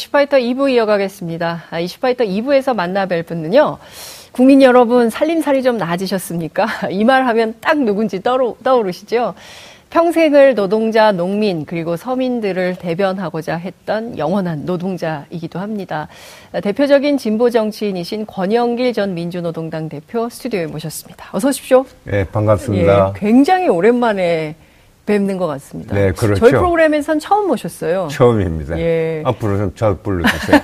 이슈파이터 2부 이어가겠습니다. 아, 이슈파이터 2부에서 만나 뵐 분은요. 국민 여러분 살림살이 좀 나아지셨습니까? 이 말 하면 딱 누군지 떠오르, 떠오르시죠? 평생을 노동자, 농민, 그리고 서민들을 대변하고자 했던 영원한 노동자이기도 합니다. 대표적인 진보 정치인이신 권영길 전 민주노동당 대표 스튜디오에 모셨습니다. 어서 오십시오. 네, 반갑습니다. 예, 굉장히 오랜만에 뵙는 것 같습니다. 네, 그렇죠. 저희 프로그램에선 처음 모셨어요. 처음입니다. 예. 앞으로 좀잘 불러주세요.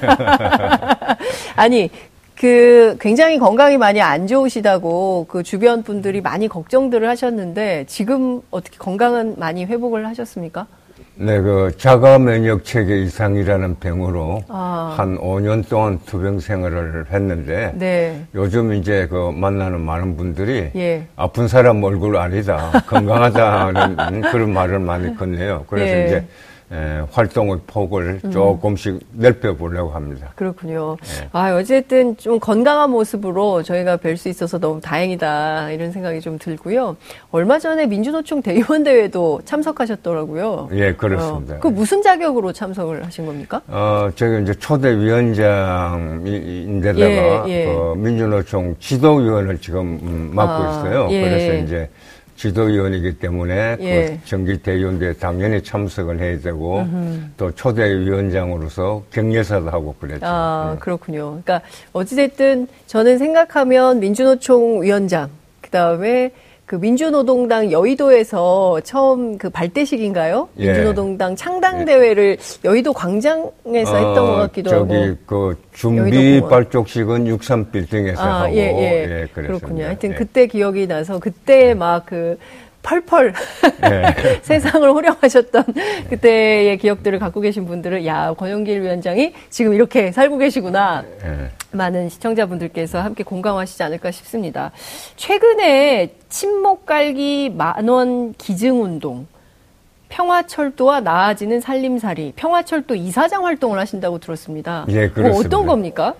아니, 그 굉장히 건강이 많이 안 좋으시다고 그 주변 분들이 많이 걱정들을 하셨는데 지금 어떻게 건강은 많이 회복을 하셨습니까? 네, 그 자가 면역 체계 이상이라는 병으로 아. 한 5년 동안 투병 생활을 했는데 네. 요즘 이제 그 만나는 많은 분들이 예. 아픈 사람 얼굴 아니다 건강하다는 그런 말을 많이 건네요. 그래서 예. 이제 예, 활동의 폭을 음. 조금씩 넓혀 보려고 합니다. 그렇군요. 예. 아, 어쨌든 좀 건강한 모습으로 저희가 뵐 수 있어서 너무 다행이다 이런 생각이 좀 들고요. 얼마 전에 민주노총 대의원 대회도 참석하셨더라고요. 예, 그렇습니다. 어, 그 무슨 자격으로 참석을 하신 겁니까? 어, 제가 이제 초대 위원장인데다가 예, 예. 그 민주노총 지도위원을 지금 음, 맡고 아, 있어요. 예. 그래서 이제 지도위원이기 때문에 그 예. 그 정기 대의원대에 당연히 참석을 해야 되고 음흠. 또 초대위원장으로서 격려사도 하고 그랬죠. 아, 네. 그렇군요. 그러니까 어찌됐든 저는 생각하면 민주노총 위원장, 그 다음에 그 민주노동당 여의도에서 처음 그 발대식인가요? 예. 민주노동당 창당 대회를 예. 여의도 광장에서 어, 했던 것 같기도 저기 하고. 그 준비 발족식은 63빌딩에서 아, 하고. 예, 예. 예 그렇군요. 하여튼 예. 그때 기억이 나서 그때 예. 막그 펄펄 네. 세상을 호령하셨던 그때의 기억들을 갖고 계신 분들은 야 권영길 위원장이 지금 이렇게 살고 계시구나 네. 많은 시청자분들께서 함께 공감하시지 않을까 싶습니다. 최근에 깔기 만원 기증 운동 평화철도와 나아지는 살림살이 평화철도 이사장 활동을 하신다고 들었습니다. 예, 그렇습니다. 뭐 어떤 겁니까?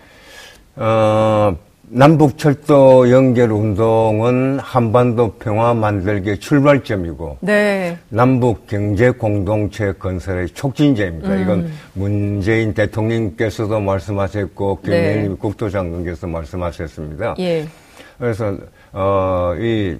어, 남북철도 연결 운동은 한반도 평화 만들기 출발점이고 네. 남북 경제 공동체 건설의 촉진제입니다. 음. 이건 문재인 대통령께서도 말씀하셨고 김영일 네. 국토장관께서 말씀하셨습니다. 예. 그래서 어, 이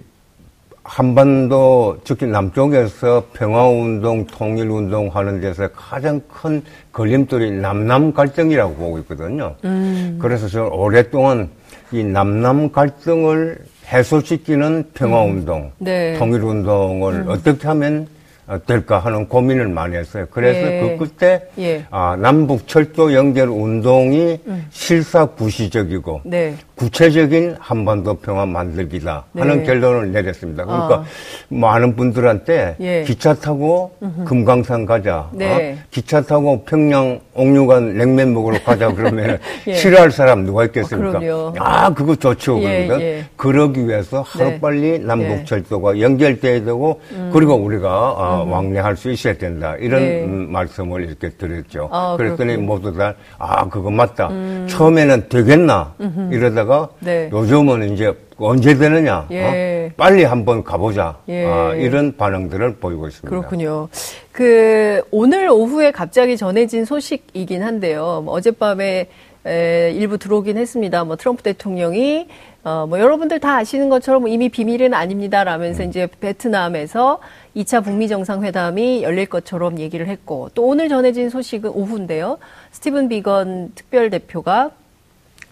한반도 특히 남쪽에서 평화운동, 통일운동 하는 데서 가장 큰 걸림돌이 남남 갈등이라고 보고 있거든요. 음. 그래서 저는 오랫동안 이 남남 갈등을 해소시키는 평화운동, 음. 네. 통일운동을 음. 어떻게 하면 어, 될까 하는 고민을 많이 했어요. 그래서 예. 그 끝에 예. 아, 남북 철도 연결 운동이 음. 실사구시적이고 네. 구체적인 한반도 평화 만들기다 하는 네. 결론을 내렸습니다. 그러니까 아. 많은 분들한테 예. 기차 타고 음흠. 금강산 가자, 네. 어? 기차 타고 평양 옥류관 냉면 먹으러 가자 그러면 예. 싫어할 사람 누가 있겠습니까? 어, 아 그거 좋죠. 예, 그러니까 예. 그러기 위해서 하루빨리 네. 남북 철도가 연결돼야 되고 음. 그리고 우리가 아, 어, 왕래할 수 있어야 된다. 이런 네. 음, 말씀을 이렇게 드렸죠. 아, 그랬더니 그렇군요. 모두 다, 아, 그거 맞다. 음. 처음에는 되겠나? 이러다가 네. 요즘은 이제 언제 되느냐? 예. 어? 빨리 한번 가보자. 예. 아, 이런 반응들을 보이고 있습니다. 그렇군요. 그, 오늘 오후에 갑자기 전해진 소식이긴 한데요. 뭐 어젯밤에 에, 일부 들어오긴 했습니다. 뭐 트럼프 대통령이 어, 뭐 여러분들 다 아시는 것처럼 이미 비밀은 아닙니다. 라면서 음. 이제 베트남에서 2차 북미 정상회담이 열릴 것처럼 얘기를 했고 또 오늘 전해진 소식은 오후인데요. 스티븐 비건 특별 대표가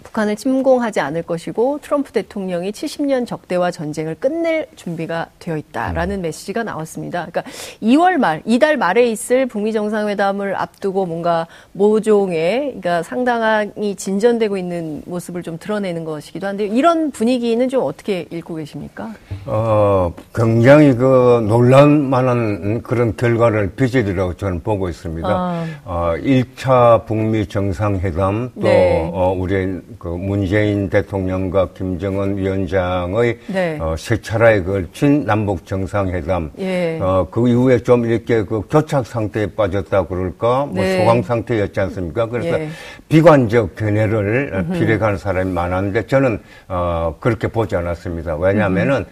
북한을 침공하지 않을 것이고 트럼프 대통령이 70년 적대와 전쟁을 끝낼 준비가 되어 있다라는 음. 메시지가 나왔습니다. 그러니까 2월 말, 이달 말에 있을 북미 정상회담을 앞두고 뭔가 모종의 그러니까 상당히 진전되고 있는 모습을 좀 드러내는 것이기도 한데 이런 분위기는 좀 어떻게 읽고 계십니까? 어, 굉장히 그 놀랄 만한 그런 결과를 빚으리라고 저는 보고 있습니다. 아. 어, 1차 북미 정상회담 또 네. 어, 우리 그 문재인 대통령과 김정은 위원장의 네. 어, 세 차례에 걸친 남북 정상회담 예. 어, 그 이후에 좀 이렇게 그 교착 상태에 빠졌다 그럴까 뭐 네. 소강 상태였지 않습니까? 그래서 예. 비관적 견해를 비례하는 사람이 많았는데 저는 어, 그렇게 보지 않았습니다. 왜냐하면은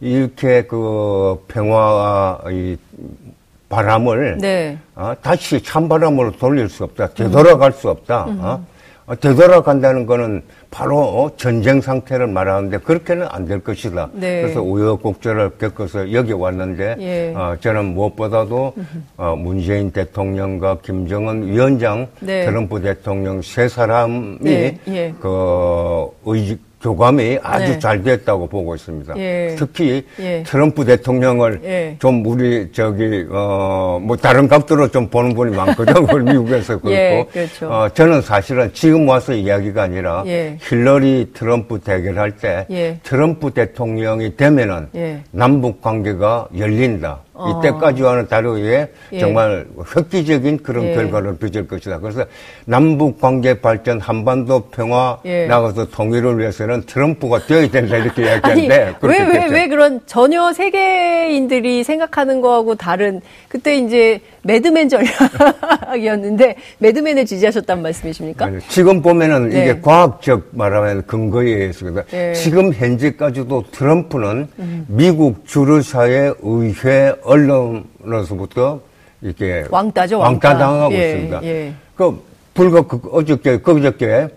이렇게 그 평화와 이 바람을 네. 어, 다시 찬바람으로 돌릴 수 없다. 되돌아갈 수 없다. 음. 어? 어, 되돌아간다는 거는 바로 어, 전쟁 상태를 말하는데 그렇게는 안 될 것이다. 네. 그래서 우여곡절을 겪어서 여기 왔는데 예. 어, 저는 무엇보다도 어, 문재인 대통령과 김정은 위원장, 네. 트럼프 대통령 세 사람이 네. 예. 그 의지 교감이 아주 네. 잘 됐다고 보고 있습니다. 예. 특히 예. 트럼프 대통령을 예. 좀 우리 저기 어 뭐 다른 각도로 좀 보는 분이 많거든요. 미국에서 그렇고 예, 그렇죠. 어, 저는 사실은 지금 와서 이야기가 아니라 예. 힐러리 트럼프 대결할 때 예. 트럼프 대통령이 되면은 남북 관계가 열린다. 어. 이때까지와는 다르게 예. 정말 획기적인 그런 예. 결과를 빚을 것이다. 그래서 남북 관계 발전, 한반도 평화 예. 나가서 통일을 위해서는 트럼프가 되어야 된다 이렇게 이야기하는데 왜왜 왜 그런 전혀 세계인들이 생각하는 거하고 다른 그때 이제 매드맨 전략이었는데 매드맨을 지지하셨단 말씀이십니까? 아니, 지금 보면은 네. 이게 과학적 말하면 근거에 의해서거든. 네. 지금 현재까지도 트럼프는 음. 미국 주류사회 의회 언론으로서부터 이렇게 왕따죠 왕따, 왕따 당하고 예, 있습니다. 예. 그 불과 그 어저께 그저께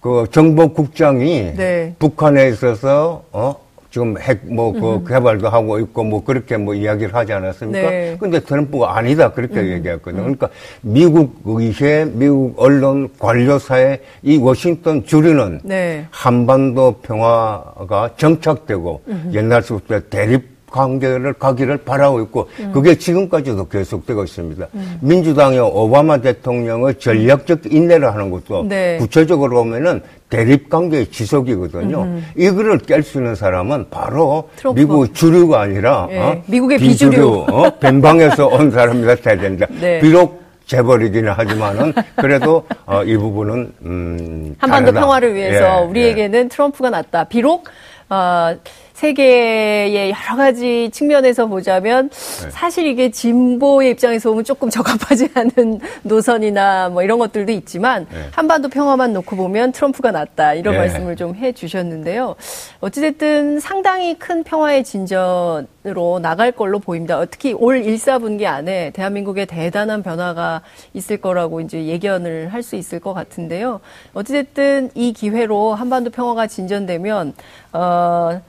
그 정보국장이 네. 북한에 있어서 어 지금 핵 뭐그 개발도 하고 있고 뭐 그렇게 뭐 이야기를 하지 않았습니까? 네. 근데 트럼프가 아니다 그렇게 음. 얘기했거든요. 그러니까 미국 의회, 미국 언론 관료사회 이 워싱턴 주류는 네. 한반도 평화가 정착되고 음. 옛날부터 대립 관계를 가기를 바라고 있고 음. 그게 지금까지도 계속되고 있습니다. 음. 민주당의 오바마 대통령의 전략적 인내를 하는 것도 네. 구체적으로 보면은 대립 관계의 지속이거든요. 음. 이거를 깰 수 있는 사람은 바로 트럼프. 미국 주류가 아니라 네. 어? 미국의 비주류, 비주류 어? 벤방에서 온 사람이 같아야 된다. 네. 비록 재벌이기는 하지만은 그래도 어, 이 부분은 음, 한반도. 평화를 위해서 예, 우리에게는 예. 트럼프가 낫다. 비록 어, 세계의 여러 가지 측면에서 보자면 네. 사실 이게 진보의 입장에서 보면 조금 적합하지 않은 노선이나 뭐 이런 것들도 있지만 네. 한반도 평화만 놓고 보면 트럼프가 낫다 이런 네. 말씀을 좀 해 주셨는데요. 어찌됐든 상당히 큰 평화의 진전으로 나갈 걸로 보입니다. 특히 올 1, 4분기 안에 대한민국에 대단한 변화가 있을 거라고 이제 예견을 할 수 있을 것 같은데요. 어찌됐든 이 기회로 한반도 평화가 진전되면 어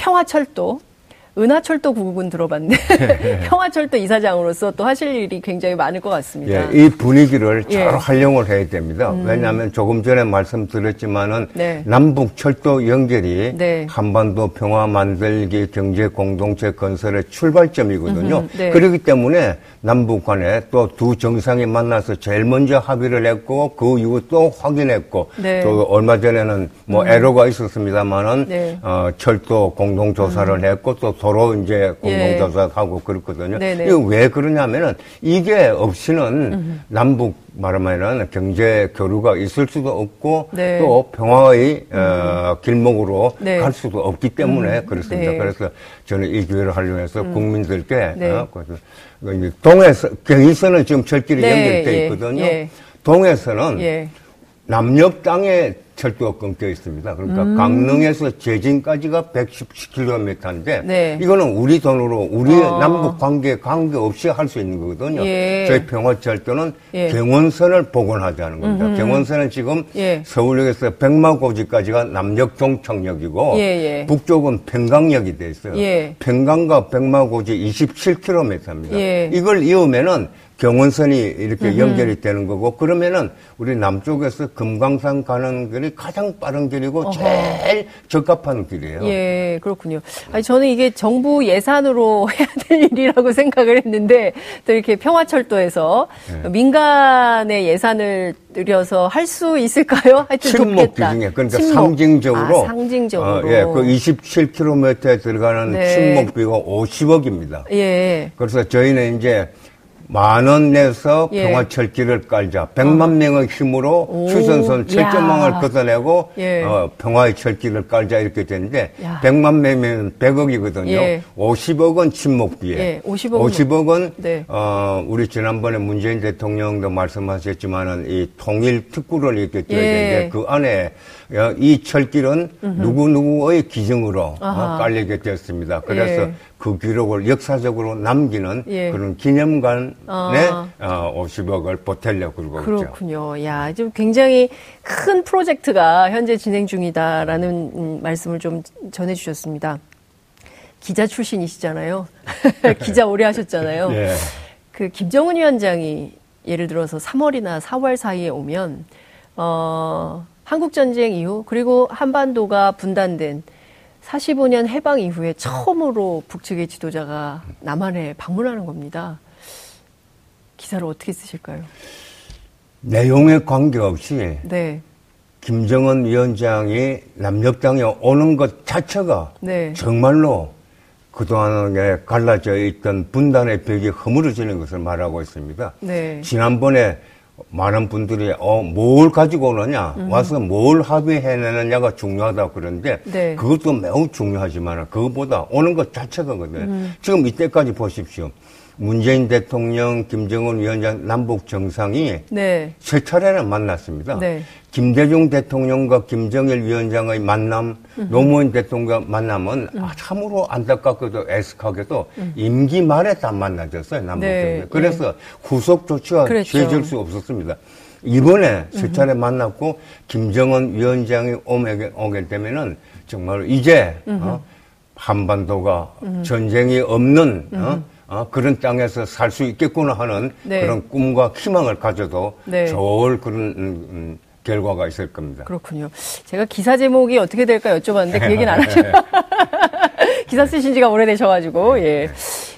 평화철도 은하철도 구국은 들어봤는데 평화철도 이사장으로서 또 하실 일이 굉장히 많을 것 같습니다. 예, 이 분위기를 잘 예. 활용을 해야 됩니다. 음. 왜냐하면 조금 전에 말씀드렸지만은 네. 남북 철도 연결이 네. 한반도 평화 만들기 경제 공동체 건설의 출발점이거든요. 네. 그렇기 때문에 남북 간에 또 두 정상이 만나서 제일 먼저 합의를 했고 그 이후 또 확인했고 네. 또 얼마 전에는 뭐 음. 애로가 있었습니다만은 네. 어, 철도 공동 조사를 음. 했고 또 도로 이제 공동 조사하고 예. 그렇거든요. 네네. 이거 왜 그러냐면은 이게 없이는 음. 남북 말하면은 경제 교류가 있을 수도 없고 네. 또 평화의 음. 어, 길목으로 네. 갈 수도 없기 때문에 음. 그렇습니다. 네. 그래서 저는 이 기회를 활용해서 음. 국민들께 네. 어, 그 동해서 경의선은 지금 철길이 네. 연결돼 예. 있거든요. 예. 동해선은 예. 남녘 땅에 철도가 끊겨 있습니다. 그러니까 음. 강릉에서 제진까지가 117km인데 네. 이거는 우리 돈으로 우리 어. 남북 관계 관계 없이 할 수 있는 거거든요. 예. 저희 평화철도는 예. 경원선을 복원하자는 겁니다. 음흠. 경원선은 지금 예. 서울역에서 백마고지까지가 남녘 종착역이고 예, 예. 북쪽은 평강역이 돼 있어요. 예. 평강과 백마고지 27km입니다. 이걸 이으면은 경원선이 이렇게 연결이 되는 거고 그러면은 우리 남쪽에서 금강산 가는 길이 가장 빠른 길이고 어허. 제일 적합한 길이에요. 예, 그렇군요. 아니 저는 이게 정부 예산으로 해야 될 일이라고 생각을 했는데 또 이렇게 평화철도에서 네. 민간의 예산을 들여서 할 수 있을까요? 하여튼 침묵 비중에 그러니까 침묵. 상징적으로 아, 상징적으로 어, 예, 그 27km에 들어가는 네. 침묵 비가 50억입니다. 예. 그래서 저희는 이제 만 원 내서 예. 평화철길을 깔자. 백만 어. 명의 힘으로 휴전선 철조망을 걷어내고 예. 어, 평화의 철길을 깔자 이렇게 되는데 백만 명이면 백억이거든요. 예. 50억은 침묵비에. 예. 50억은, 50억은 네. 어, 우리 지난번에 문재인 대통령도 말씀하셨지만은 이 통일 특구를 이렇게 띄어야 예. 되는데 그 안에 이 철길은 누구 누구의 기증으로 어, 깔리게 되었습니다. 그래서 예. 그 기록을 역사적으로 남기는 예. 그런 기념관에 아. 어, 50억을 보태려 그러고 그렇군요. 있죠. 야, 지금 굉장히 큰 프로젝트가 현재 진행 중이다라는 음, 말씀을 좀 전해주셨습니다. 기자 출신이시잖아요. 기자 오래 하셨잖아요. 예. 그 김정은 위원장이 예를 들어서 3월이나 4월 사이에 오면 어, 한국 전쟁 이후 그리고 한반도가 분단된 45년 해방 이후에 처음으로 북측의 지도자가 남한에 방문하는 겁니다. 기사를 어떻게 쓰실까요? 내용에 관계없이 네. 김정은 위원장이 남녘땅에 오는 것 자체가 네. 정말로 그동안에 갈라져 있던 분단의 벽이 허물어지는 것을 말하고 있습니다. 네. 지난번에 많은 분들이 어, 뭘 가지고 오느냐, 음. 와서 뭘 합의해내느냐가 중요하다 그런데 네. 그것도 매우 중요하지만 그것보다 오는 것 자체가거든요. 음. 지금 이때까지 보십시오. 문재인 대통령, 김정은 위원장 남북 정상이 네. 세 차례나 만났습니다. 네. 김대중 대통령과 김정일 위원장의 만남. 노무현 대통령과 만남은 음. 참으로 안타깝게도 애석하게도 음. 임기 말에 다 만나졌어요. 남북 네. 정상. 그래서 네. 후속 조치가 그랬죠. 취해질 수 없었습니다. 이번에 세 차례 만났고 김정은 위원장이 오게, 오게 되면은 정말 이제 어, 한반도가 전쟁이 없는 어, 어, 그런 땅에서 살 수 있겠구나 하는 네. 그런 꿈과 희망을 가져도 네. 좋을 그런 음, 음, 결과가 있을 겁니다. 그렇군요. 제가 기사 제목이 어떻게 될까 여쭤봤는데 그 얘기는 안 하죠. 기사 쓰신 지가 오래되셔가지고, 예.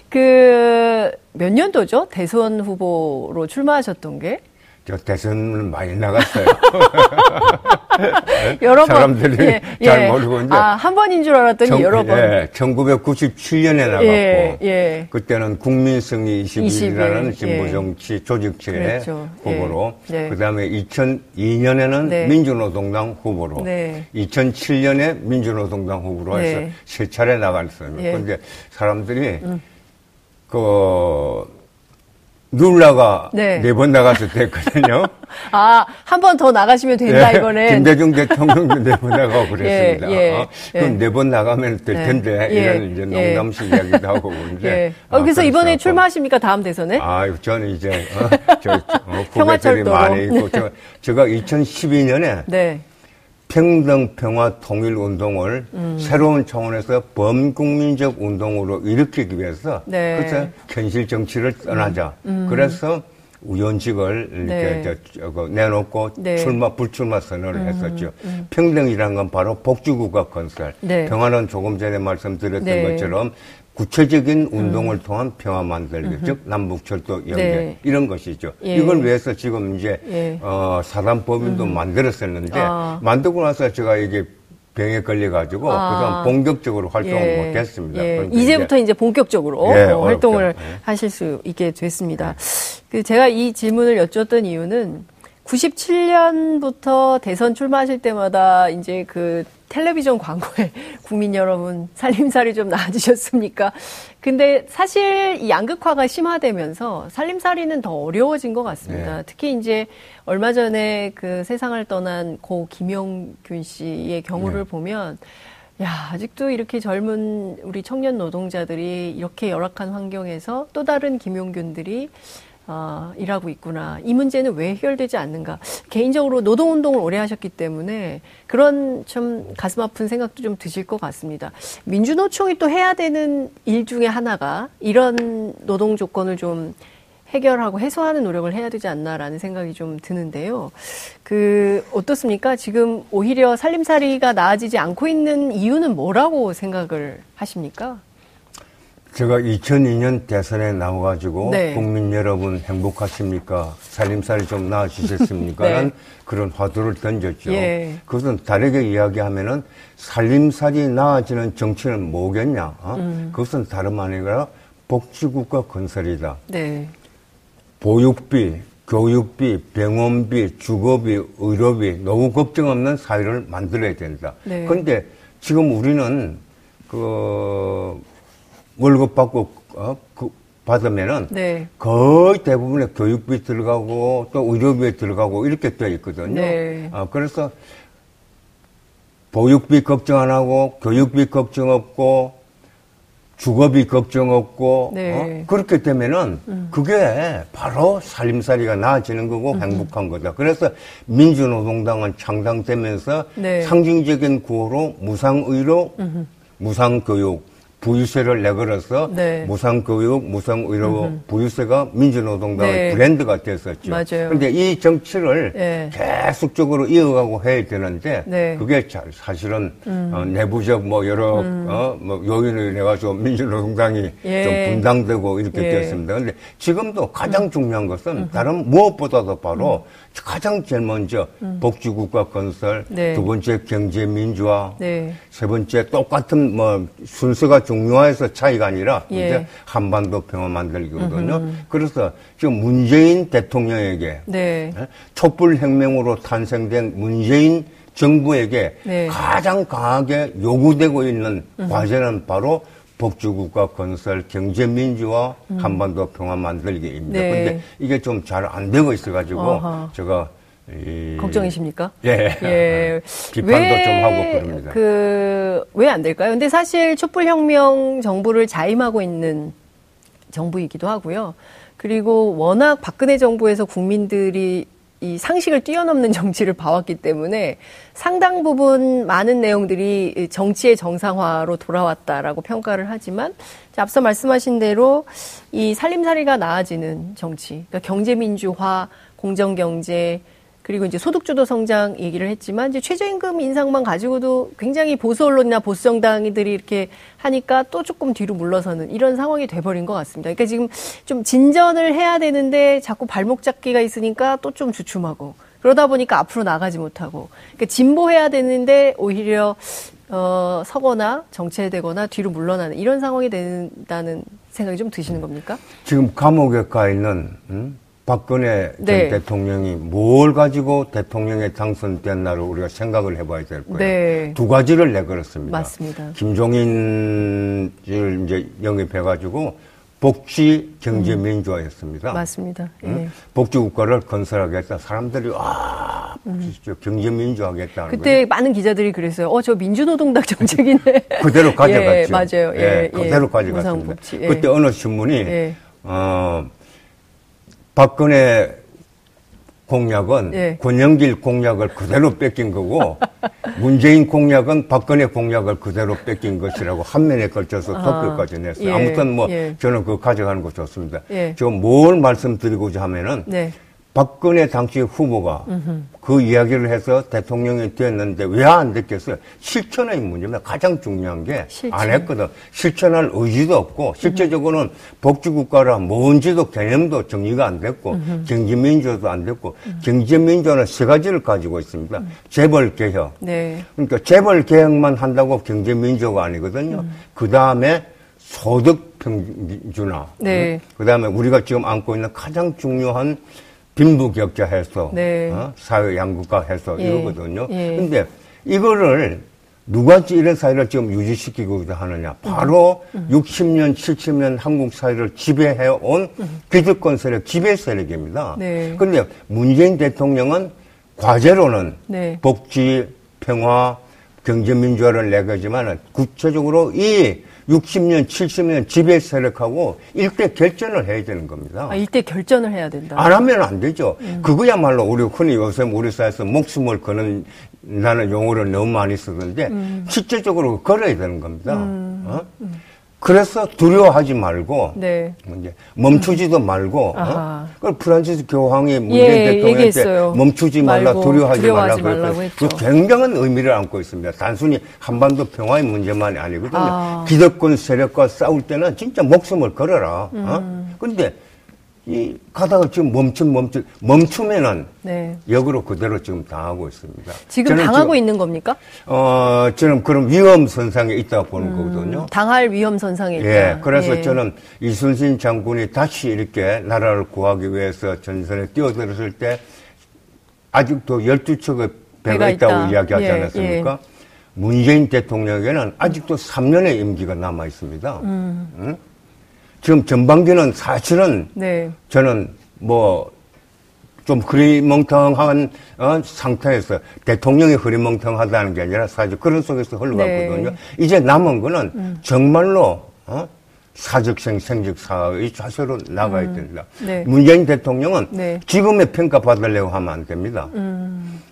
그, 몇 년도죠? 대선 후보로 출마하셨던 게? 저 대선 많이 나갔어요. 여러 번. 사람들이 예, 잘 예. 모르고 이제. 아, 한 번인 줄 알았더니 정, 여러 번. 예, 1997년에 나갔고. 예, 예. 그때는 국민승리 21이라는 진보정치 조직체의 그랬죠. 후보로. 예. 그 다음에 2002년에는 네. 민주노동당 후보로. 네. 2007년에 민주노동당 후보로 해서 네. 세 차례 나갔어요. 예. 그런데 사람들이 음. 그, 룰라가 네, 네번 나가서 됐거든요. 아, 한 번 더 나가시면 된다, 네, 이거는. 김대중 대통령도 네 번 나가고 그랬습니다. 예, 예, 어? 그럼 네 번 나가면 될 네. 텐데, 예, 이런 이제 예. 농담식 이야기도 하고 그런데. 예. 어, 그래서 아, 이번에 출마하십니까, 다음 대선에? 아, 저는 이제, 어, 저, 어, 후배들이 많이 있고, 저, 제가 2012년에 네. 평등, 평화, 통일 운동을 음. 새로운 차원에서 범국민적 운동으로 일으키기 위해서 네. 그래서 현실 정치를 떠나자. 음. 음. 그래서 우연직을 이렇게 네. 내놓고 네. 출마 불출마 선언을 음. 했었죠. 음. 평등이란 건 바로 복지국가 건설. 네. 평화는 조금 전에 말씀드렸던 네. 것처럼 구체적인 운동을 음. 통한 평화 만들기, 음흠. 즉 남북철도 연계 네. 이런 것이죠. 예. 이걸 위해서 지금 이제 예. 어, 사단법인도 음. 만들었었는데 아. 만들고 나서 제가 이게 병에 걸려가지고 아. 그다음 본격적으로 활동을 예. 못했습니다. 예. 이제부터 이제, 이제 본격적으로 예, 어, 활동을 예. 하실 수 있게 됐습니다. 그 제가 이 질문을 여쭈었던 이유는 97년부터 대선 출마하실 때마다 이제 그 텔레비전 광고에 국민 여러분 살림살이 좀 나아지셨습니까? 근데 사실 이 양극화가 심화되면서 살림살이는 더 어려워진 것 같습니다. 네. 특히 이제 얼마 전에 그 세상을 떠난 고 김용균 씨의 경우를 네. 보면 야, 아직도 이렇게 젊은 우리 청년 노동자들이 이렇게 열악한 환경에서 또 다른 김용균들이 어, 일하고 있구나. 이 문제는 왜 해결되지 않는가. 개인적으로 노동운동을 오래 하셨기 때문에 그런 좀 가슴 아픈 생각도 좀 드실 것 같습니다. 민주노총이 또 해야 되는 일 중에 하나가 이런 노동 조건을 좀 해결하고 해소하는 노력을 해야 되지 않나라는 생각이 좀 드는데요. 그, 어떻습니까? 지금 오히려 살림살이가 나아지지 않고 있는 이유는 뭐라고 생각을 하십니까? 제가 2002년 대선에 나와가지고 네. 국민 여러분 행복하십니까? 살림살이 좀 나아지셨습니까? 네. 그런 화두를 던졌죠. 예. 그것은 다르게 이야기하면은 살림살이 나아지는 정치는 뭐겠냐? 어? 음. 그것은 다름 아니라 복지국가 건설이다. 네. 보육비, 교육비, 병원비, 주거비, 의료비, 너무 걱정 없는 사회를 만들어야 된다. 그런데 네. 지금 우리는 그 월급 받고 어, 그 받으면은 네. 거의 대부분의 교육비 들어가고 또 의료비에 들어가고 이렇게 되어 있거든요. 네. 어, 그래서 보육비 걱정 안 하고 교육비 걱정 없고 주거비 걱정 없고 네. 어? 그렇게 되면은 음. 그게 바로 살림살이가 나아지는 거고 음. 행복한 거다. 그래서 민주노동당은 창당되면서 네. 상징적인 구호로 무상의료, 음. 무상교육, 부유세를 내걸어서 네. 무상교육, 무상의료 음흠. 부유세가 민주노동당의 네. 브랜드가 됐었죠. 맞아요. 그런데 이 정치를 네. 계속적으로 이어가고 해야 되는데 네. 그게 사실은 음. 어, 내부적 뭐 여러 음. 어, 뭐 요인을 내가지고 민주노동당이 예. 좀 분당되고 이렇게 예. 되었습니다. 그런데 지금도 가장 음. 중요한 것은 음. 다른 무엇보다도 바로 음. 가장 제일 먼저 음. 복지국가 건설, 네. 두 번째 경제 민주화, 네. 세 번째 똑같은 뭐 순서가 중요해서 차이가 아니라 예. 이제 한반도 평화 만들기거든요. 음흠. 그래서 지금 문재인 대통령에게 네. 예, 촛불 혁명으로 탄생된 문재인 정부에게 네. 가장 강하게 요구되고 있는 음. 과제는 바로 복지국가 건설, 경제민주화, 음. 한반도 평화 만들기입니다. 네. 근데 이게 좀 잘 안 되고 있어가지고 어허. 제가 이... 걱정이십니까? 예. 예. 비판도 좀 하고 그럽니다. 그, 왜 안 될까요? 근데 사실 촛불혁명 정부를 자임하고 있는 정부이기도 하고요. 그리고 워낙 박근혜 정부에서 국민들이 이 상식을 뛰어넘는 정치를 봐왔기 때문에 상당 부분 많은 내용들이 정치의 정상화로 돌아왔다라고 평가를 하지만 앞서 말씀하신 대로 이 살림살이가 나아지는 정치, 그러니까 경제민주화, 공정경제, 그리고 이제 소득주도 성장 얘기를 했지만 이제 최저임금 인상만 가지고도 굉장히 보수 언론이나 보수 정당이들이 이렇게 하니까 또 조금 뒤로 물러서는 이런 상황이 돼버린 것 같습니다. 그러니까 지금 좀 진전을 해야 되는데 자꾸 발목 잡기가 있으니까 또 좀 주춤하고 그러다 보니까 앞으로 나가지 못하고 그러니까 진보해야 되는데 오히려 어, 서거나 정체되거나 뒤로 물러나는 이런 상황이 된다는 생각이 좀 드시는 겁니까? 지금 감옥에 가 있는 음? 박근혜 네. 전 대통령이 뭘 가지고 대통령에 당선됐나를 우리가 생각을 해봐야 될 거예요. 네. 두 가지를 내걸었습니다. 맞습니다. 김종인을 이제 영입해가지고 복지 경제 음. 민주화였습니다. 음. 맞습니다. 예. 응? 복지 국가를 건설하겠다. 사람들이 아 음. 경제 민주화하겠다. 그때 거예요. 많은 기자들이 그랬어요. 어 저 민주노동당 정책이네. 그대로 가져갔죠. 예, 맞아요. 예, 예, 그대로 가져갔습니다. 예. 그때 어느 신문이 예. 어. 박근혜 공약은 예. 권영길 공약을 그대로 뺏긴 거고 문재인 공약은 박근혜 공약을 그대로 뺏긴 것이라고 한 면에 걸쳐서 아, 도표까지 냈어요. 예. 아무튼 뭐 예. 저는 그거 가져가는 거 좋습니다. 예. 지금 뭘 말씀드리고자 하면은 네. 박근혜 당시 후보가 음흠. 그 이야기를 해서 대통령이 됐는데 왜 안 됐겠어요? 실천의 문제입니다. 가장 중요한 게 안 했거든. 실천할 의지도 없고 실제적으로는 복지국가라 뭔지도 개념도 정리가 안 됐고 음흠. 경제민주화도 안 됐고 음. 경제민주화는 세 가지를 가지고 있습니다. 음. 재벌 개혁. 네. 그러니까 재벌 개혁만 한다고 경제민주화가 아니거든요. 음. 그 다음에 소득 평준화. 네. 그 다음에 우리가 지금 안고 있는 가장 중요한 빈부격차 해서 네. 어? 사회 양극화 해서 예. 이러거든요. 예. 근데 이거를 누가 이런 사회를 지금 유지시키고 하느냐? 바로 음. 60년, 음. 70년 한국 사회를 지배해온 음. 기득권 세력, 지배 세력입니다. 네. 그런데 문재인 대통령은 과제로는 네. 복지, 평화, 경제민주화를 내거지만 구체적으로 이 60년, 70년 지배 세력하고 일대 결전을 해야 되는 겁니다. 아, 일대 결전을 해야 된다. 안 하면 안 되죠. 음. 그거야말로 우리 흔히 요새 우리 사회에서 목숨을 거는 나는 용어를 너무 많이 쓰던데 음. 실질적으로 걸어야 되는 겁니다. 음. 어? 음. 그래서 두려워하지 말고 네. 이제 멈추지도 말고 어? 그 프란시스 교황이 문재인 예, 대통령한테 멈추지 말라 두려워하지, 두려워하지 말라 그래서 그 굉장한 의미를 안고 있습니다. 단순히 한반도 평화의 문제만이 아니거든요. 아. 기득권 세력과 싸울 때는 진짜 목숨을 걸어라. 어? 음. 어? 근데 이 가다가 지금 멈춤 멈춤 멈추면은 네. 역으로 그대로 지금 당하고 있습니다. 지금 당하고 지금, 있는 겁니까? 어 저는 그런 위험 선상에 있다고 보는 음, 거거든요. 당할 위험 선상에 있다. 예, 그래서 예. 저는 이순신 장군이 다시 이렇게 나라를 구하기 위해서 전선에 뛰어들었을 때 아직도 12척의 배가, 배가 있다고 있다. 이야기하지 예, 않았습니까? 예. 문재인 대통령에게는 아직도 3년의 임기가 남아 있습니다. 음. 응? 지금 전반기는 사실은 네. 저는 뭐 좀 흐리멍텅한 어, 상태에서 대통령이 흐리멍텅하다는 게 아니라 사실 그런 속에서 흘러갔거든요. 네. 이제 남은 거는 음. 정말로 어? 사적생 생적사의 좌세로 나가야 음. 된다. 네. 문재인 대통령은 네. 지금의 평가 받으려고 하면 안 됩니다. 음.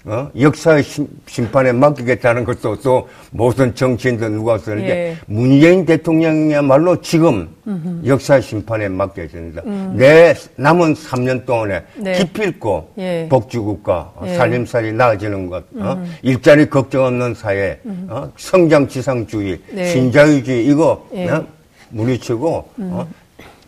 어? 역사의 심, 판에 맡기겠다는 것도 또 무슨 정치인들 누가 쓰는데 예. 문재인 대통령이야말로 지금 음흠. 역사의 심판에 맡겨야 된다. 음. 내 남은 3년 동안에 네. 기필코 예. 복지국가 예. 살림살이 나아지는 것, 어? 음. 일자리 걱정 없는 사회, 음. 어? 성장지상주의, 네. 신자유주의 이거 예. 어? 물리치고 음. 어?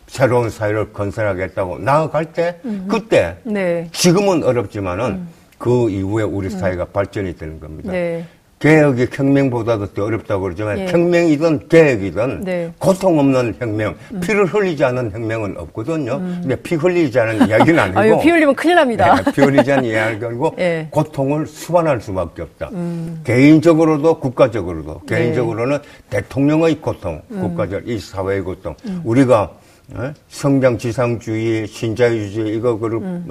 새로운 사회를 건설하겠다고 나아갈 때 음. 그때 네. 지금은 어렵지만은 음. 그 이후에 우리 음. 사회가 발전이 되는 겁니다. 네. 개혁이 혁명보다도 더 어렵다고 그러지만 예. 혁명이든 개혁이든 네. 고통 없는 혁명, 음. 피를 흘리지 않은 혁명은 없거든요. 음. 근데 피 흘리지 않은 이야기는 아니고 아유, 피 흘리면 큰일 납니다. 네, 피 흘리지 않은 이야기가 아니고 예. 고통을 수반할 수밖에 없다. 음. 개인적으로도 국가적으로도 네. 개인적으로는 대통령의 고통, 음. 국가적 이 사회의 고통, 음. 우리가 어? 성장 지상주의, 신자유주의 이거 그룹 음.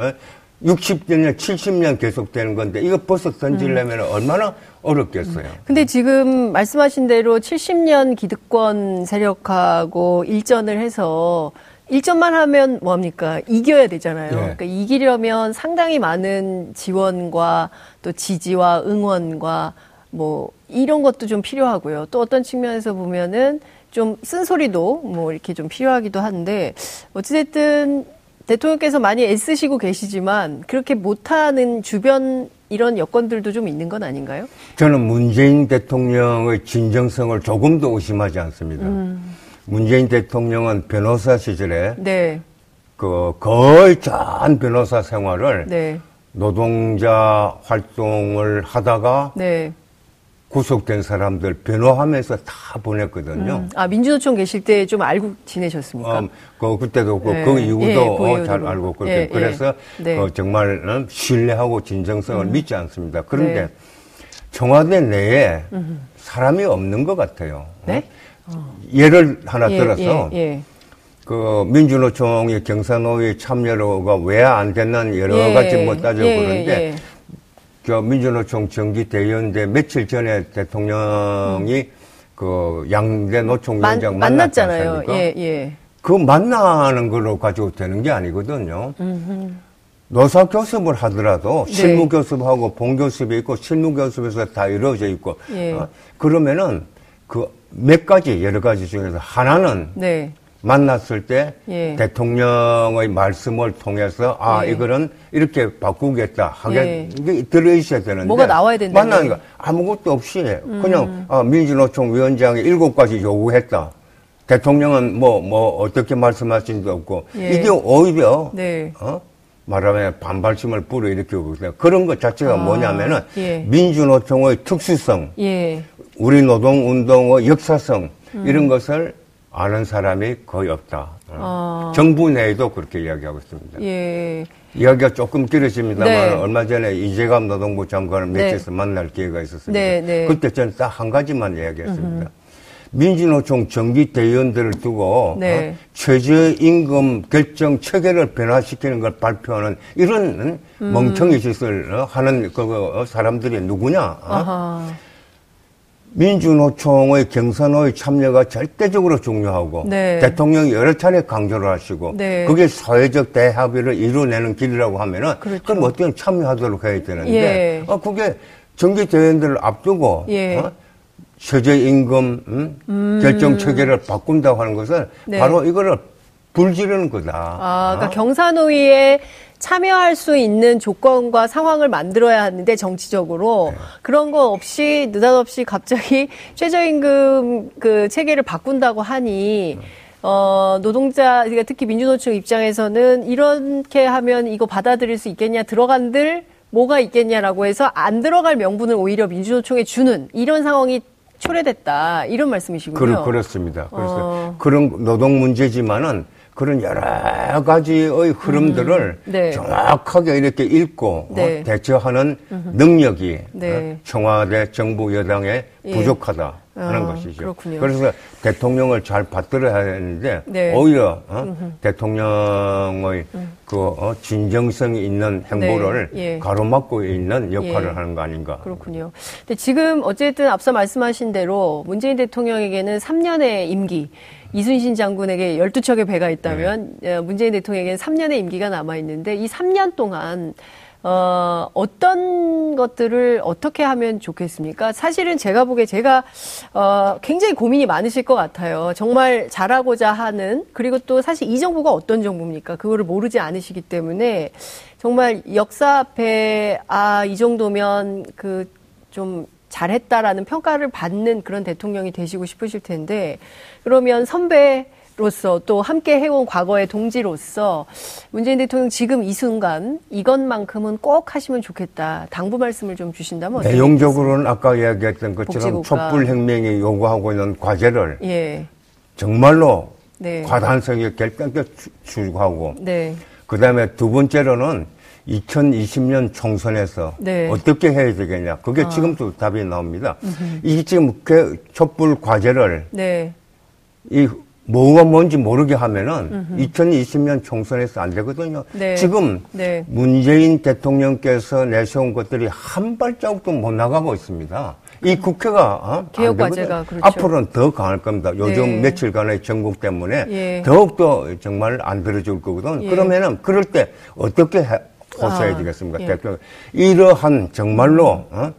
60년, 70년 계속되는 건데 이거 벌써 던지려면 음. 얼마나 어렵겠어요. 음. 근데 지금 말씀하신 대로 70년 기득권 세력하고 일전을 해서 일전만 하면 뭐합니까? 이겨야 되잖아요. 네. 그러니까 이기려면 상당히 많은 지원과 또 지지와 응원과 뭐 이런 것도 좀 필요하고요. 또 어떤 측면에서 보면은 좀 쓴소리도 뭐 이렇게 좀 필요하기도 한데 어찌됐든 대통령께서 많이 애쓰시고 계시지만 그렇게 못하는 주변 이런 여건들도 좀 있는 건 아닌가요? 저는 문재인 대통령의 진정성을 조금도 의심하지 않습니다. 음. 문재인 대통령은 변호사 시절에 네. 그 거의 전 변호사 생활을 네. 노동자 활동을 하다가 네. 구속된 사람들 변호하면서 다 보냈거든요. 음. 아 민주노총 계실 때 좀 알고 지내셨습니까? 어, 그 그때도 그, 네. 그 이후도 예, 그 어, 잘 알고 그렇게 예, 그래서 예. 어, 정말 어, 신뢰하고 진정성을 음. 믿지 않습니다. 그런데 네. 청와대 내에 음. 사람이 없는 것 같아요. 네? 어. 예를 하나 예, 들어서. 예, 예. 그 민주노총의 경사노위 참여가 왜 안 됐는 여러 가지 뭐 따져 보는데 저 민주노총 정기대의원대 며칠 전에 대통령이 음. 그 양대 노총위원장 만, 만났잖아요. 예, 예. 그 만나는 걸로 가지고 되는 게 아니거든요. 음흠. 노사 교습을 하더라도 네. 실무 교습하고 본 교습이 있고 실무 교습에서 다 이루어져 있고 예. 어? 그러면은 그 몇 가지 여러 가지 중에서 하나는 네. 만났을 때 예. 대통령의 말씀을 통해서 아 예. 이거는 이렇게 바꾸겠다 하게 예. 들어있어야 되는데 뭐가 나와야 된다. 만나는 거 아무것도 없이 음. 그냥 아, 민주노총 위원장이 일곱 가지 요구했다. 대통령은 뭐뭐 뭐 어떻게 말씀하신도 없고 예. 이게 오히려 네. 어? 말하면 반발심을 불어일으키고 있어요. 그런 것 자체가 아, 뭐냐면은 예. 민주노총의 특수성, 예. 우리 노동운동의 역사성 음. 이런 것을 아는 사람이 거의 없다. 어. 정부 내에도 그렇게 이야기하고 있습니다. 예. 이야기가 조금 길어집니다만 네. 얼마 전에 이재감 노동부 장관을 매체에서 네. 만날 기회가 있었습니다. 네, 네. 그때 저는 딱 한 가지만 이야기했습니다. 음흠. 민주노총 정기 대의원들을 두고 네. 어? 최저임금 결정 체계를 변화시키는 걸 발표하는 이런 음. 멍청이 짓을 어? 하는 그 어, 사람들이 누구냐? 어? 민주노총의 경선의 참여가 절대적으로 중요하고 네. 대통령이 여러 차례 강조를 하시고 네. 그게 사회적 대합의를 이루어내는 길이라고 하면은 그렇죠. 그럼 어떻게 참여하도록 해야 되는데 예. 어, 그게 정기 대회들을 앞두고 예. 어? 최저임금 음? 음. 결정 체계를 바꾼다고 하는 것은 네. 바로 이거를 불지르는 거다. 아, 그러니까 어? 경산노위에 참여할 수 있는 조건과 상황을 만들어야 하는데 정치적으로 네. 그런 거 없이 느닷없이 갑자기 최저임금 그 체계를 바꾼다고 하니 네. 어, 노동자, 그러니까 특히 민주노총 입장에서는 이렇게 하면 이거 받아들일 수 있겠냐, 들어간들 뭐가 있겠냐라고 해서 안 들어갈 명분을 오히려 민주노총에 주는 이런 상황이 초래됐다. 이런 말씀이시군요. 그, 렇 습니다 그래서 어. 그런 노동 문제지만은 그런 여러 가지의 흐름들을 음, 네. 정확하게 이렇게 읽고 어, 네. 어, 대처하는 음흠. 능력이 네. 어, 청와대 정부 여당에 예. 부족하다. 예. 하는 어, 것이죠. 그렇군요. 그래서 대통령을 잘 받들어야 되는데 네. 오히려 어? 대통령의 음. 그 어, 진정성이 있는 행보를 네. 예. 가로막고 있는 역할을 예. 하는 거 아닌가. 그렇군요. 근데 지금 어쨌든 앞서 말씀하신 대로 문재인 대통령에게는 3년의 임기 이순신 장군에게 12척의 배가 있다면 네. 어, 문재인 대통령에게는 3년의 임기가 남아 있는데 이 3년 동안 어, 어떤 것들을 어떻게 하면 좋겠습니까? 사실은 제가 보기에 제가, 어, 굉장히 고민이 많으실 것 같아요. 정말 잘하고자 하는, 그리고 또 사실 이 정부가 어떤 정부입니까? 그거를 모르지 않으시기 때문에 정말 역사 앞에, 아, 이 정도면 그좀 잘했다라는 평가를 받는 그런 대통령이 되시고 싶으실 텐데, 그러면 선배, 로서 또 함께 해온 과거의 동지로서 문재인 대통령 지금 이 순간 이것만큼은 꼭 하시면 좋겠다. 당부 말씀을 좀 주신다면 내용적으로는 아까 이야기했던 것처럼 촛불 혁명이 요구하고 있는 과제를 예. 정말로 네. 과단성 있게 결단게 추구하고 네. 그다음에 두 번째로는 2020년 총선에서 네. 어떻게 해야 되겠냐. 그게 아. 지금도 답이 나옵니다. 이 지금 그 촛불 과제를 네. 이 뭐가 뭔지 모르게 하면은 음흠. 2020년 총선에서 안 되거든요. 네. 지금 네. 문재인 대통령께서 내세운 것들이 한 발자국도 못 나가고 있습니다. 이 국회가 어? 개혁 과제가 그렇죠. 앞으로는 더 강할 겁니다. 요즘 네. 며칠간의 전국 때문에 예. 더욱더 정말 안 들어줄 거거든. 예. 그러면은 그럴 때 어떻게 해, 호소해야 아, 되겠습니까? 예. 대통령 이러한 정말로 어?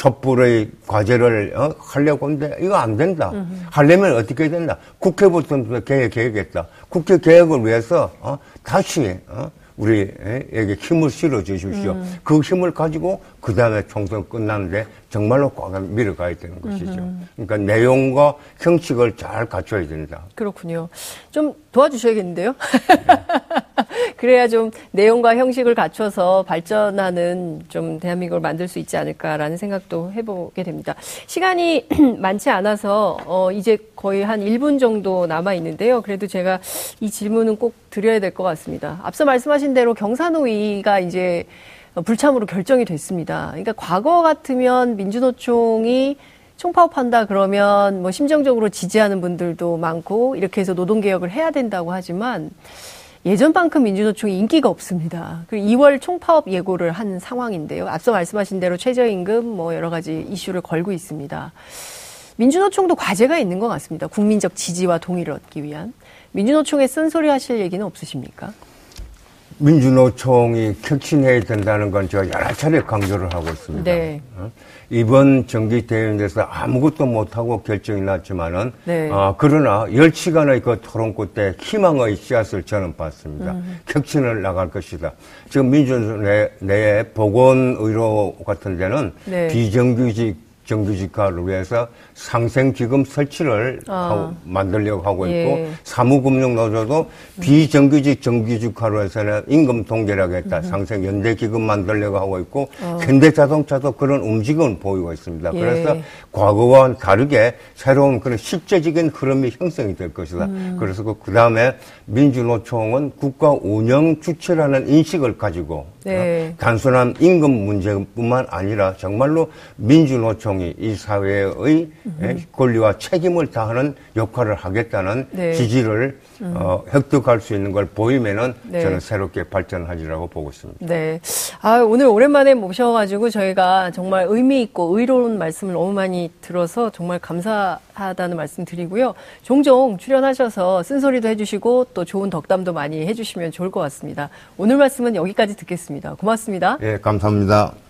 촛불의 과제를 어, 하려고 하는데 이거 안 된다. 으흠. 하려면 어떻게 해야 된다. 국회부터 개혁, 개혁했다. 국회 개혁을 위해서 어, 다시 어, 우리에게 힘을 실어 주십시오. 음. 그 힘을 가지고 그 다음에 총선 끝나는데 정말로 꽉 밀어가야 되는 것이죠. 음흠. 그러니까 내용과 형식을 잘 갖춰야 된다. 그렇군요. 좀 도와주셔야겠는데요. 네. 그래야 좀 내용과 형식을 갖춰서 발전하는 좀 대한민국을 만들 수 있지 않을까라는 생각도 해보게 됩니다. 시간이 많지 않아서 어 이제 거의 한 1분 정도 남아 있는데요. 그래도 제가 이 질문은 꼭 드려야 될 것 같습니다. 앞서 말씀하신 대로 경산호위가 이제 불참으로 결정이 됐습니다. 그러니까 과거 같으면 민주노총이 총파업한다 그러면 뭐 심정적으로 지지하는 분들도 많고 이렇게 해서 노동개혁을 해야 된다고 하지만 예전만큼 민주노총이 인기가 없습니다. 그리고 2월 총파업 예고를 한 상황인데요. 앞서 말씀하신 대로 최저임금 뭐 여러 가지 이슈를 걸고 있습니다. 민주노총도 과제가 있는 것 같습니다. 국민적 지지와 동의를 얻기 위한. 민주노총에 쓴소리 하실 얘기는 없으십니까? 민주노총이 혁신해야 된다는 건 제가 여러 차례 강조를 하고 있습니다. 네. 어? 이번 정기 대회에서 아무것도 못하고 결정이 났지만은 네. 아, 그러나 열시간의 그 토론회 때 희망의 씨앗을 저는 봤습니다. 음. 혁신을 나갈 것이다. 지금 민주노총 내, 내에 보건의료 같은 데는 네. 비정규직 정규직화를 위해서 상생기금 설치를 아. 하고, 만들려고 하고 있고 예. 사무금융노조도 비정규직 정규직화로 해서는 임금 동결 하겠다 음. 상생 연대기금 만들려고 하고 있고 어. 현대자동차도 그런 움직임을 보이고 있습니다. 예. 그래서 과거와는 다르게 새로운 그런 실제적인 흐름이 형성이 될 것이다. 음. 그래서 그 다음에 민주노총은 국가 운영 주체라는 인식을 가지고 네. 어, 단순한 임금 문제뿐만 아니라 정말로 민주노총 이 이 사회의 음. 권리와 책임을 다하는 역할을 하겠다는 네. 지지를 음. 어, 획득할 수 있는 걸 보이면은 네. 저는 새롭게 발전하리라고 보고 있습니다. 네. 아, 오늘 오랜만에 모셔가지고 저희가 정말 의미 있고 의로운 말씀을 너무 많이 들어서 정말 감사하다는 말씀 드리고요. 종종 출연하셔서 쓴소리도 해주시고 또 좋은 덕담도 많이 해주시면 좋을 것 같습니다. 오늘 말씀은 여기까지 듣겠습니다. 고맙습니다. 예, 감사합니다.